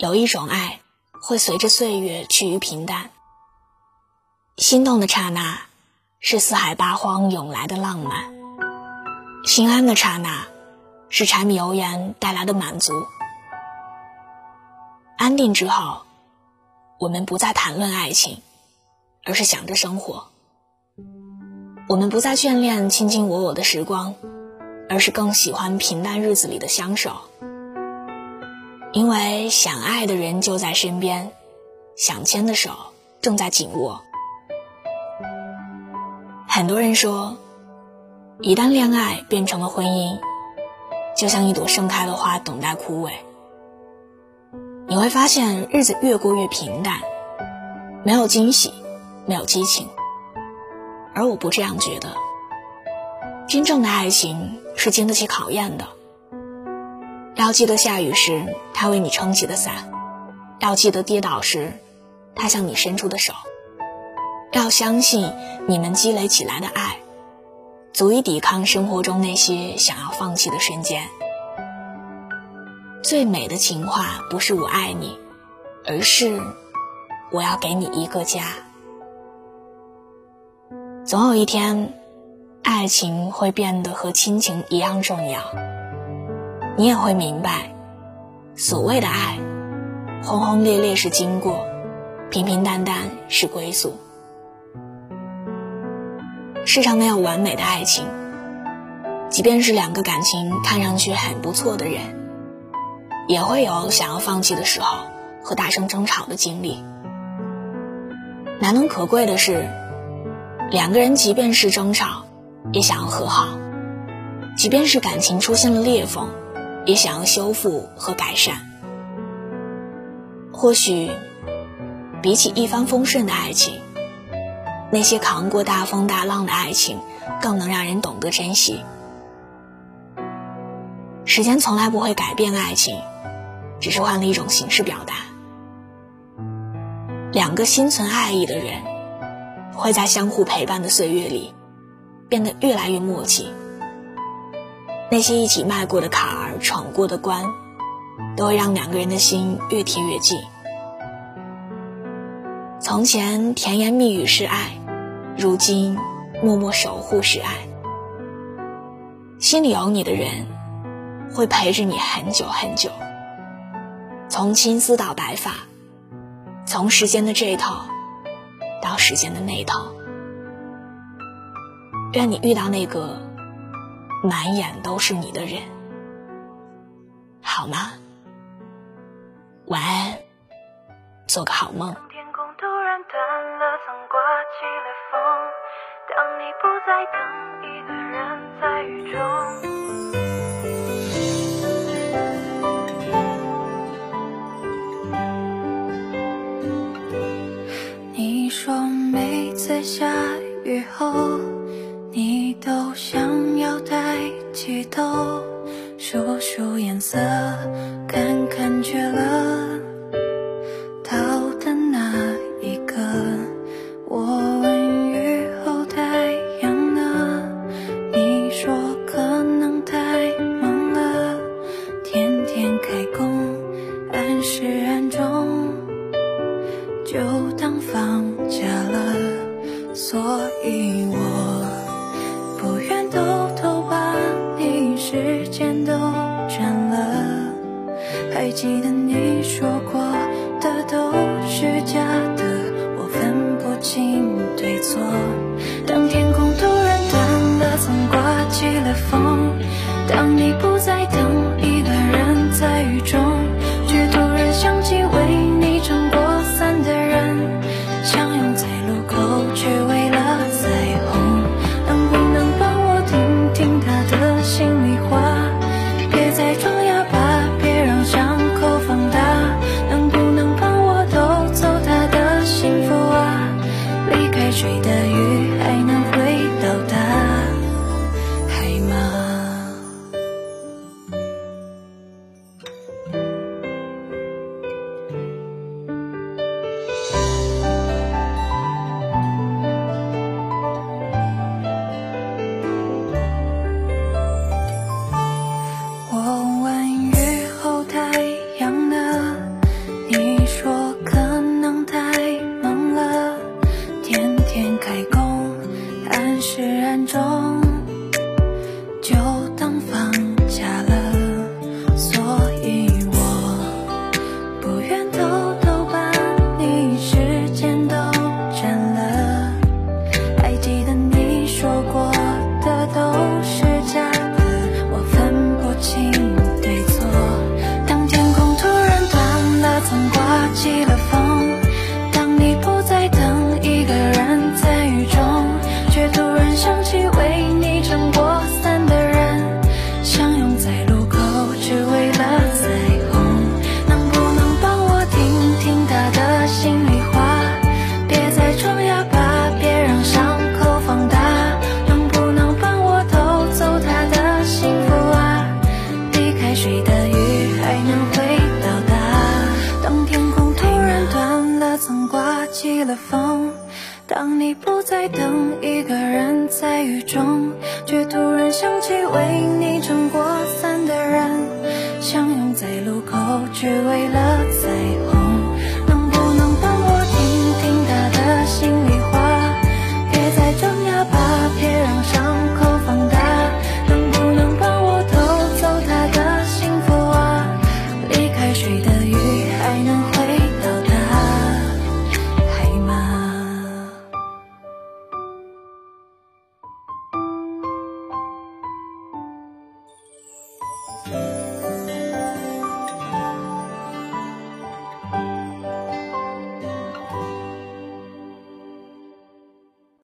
有一种爱会随着岁月趋于平淡。心动的刹那，是四海八荒涌来的浪漫；心安的刹那，是柴米油盐带来的满足。安定之后，我们不再谈论爱情，而是想着生活。我们不再眷恋卿卿我我的时光，而是更喜欢平淡日子里的相守。因为想爱的人就在身边，想牵的手正在紧握。很多人说，一旦恋爱变成了婚姻，就像一朵盛开的花，等待枯萎。你会发现日子越过越平淡，没有惊喜，没有激情。而我不这样觉得。真正的爱情是经得起考验的。要记得下雨时他为你撑起的伞，要记得跌倒时他向你伸出的手。要相信你们积累起来的爱，足以抵抗生活中那些想要放弃的瞬间。最美的情话不是“我爱你”，而是“我要给你一个家”。总有一天，爱情会变得和亲情一样重要。你也会明白，所谓的爱，轰轰烈烈是经过，平平淡淡是归宿。世上没有完美的爱情，即便是两个感情看上去很不错的人。也会有想要放弃的时候和大声争吵的经历。难能可贵的是，两个人即便是争吵，也想要和好；即便是感情出现了裂缝，也想要修复和改善。或许，比起一帆风顺的爱情，那些扛过大风大浪的爱情，更能让人懂得珍惜。时间从来不会改变爱情。只是换了一种形式表达。两个心存爱意的人，会在相互陪伴的岁月里，变得越来越默契。那些一起迈过的坎儿、闯过的关，都会让两个人的心越贴越近。从前甜言蜜语是爱，如今默默守护是爱。心里有你的人，会陪着你很久很久。从青丝到白发，从时间的这一头到时间的那一套。愿你遇到那个满眼都是你的人，好吗？晚安，做个好梦。抬起头，数数颜色，看看缺了。当天空突然断了，层刮起了风。当你不是暗中就不再等一个人在雨中，却突然想起为你撑过伞的人，相拥在路口，只为了。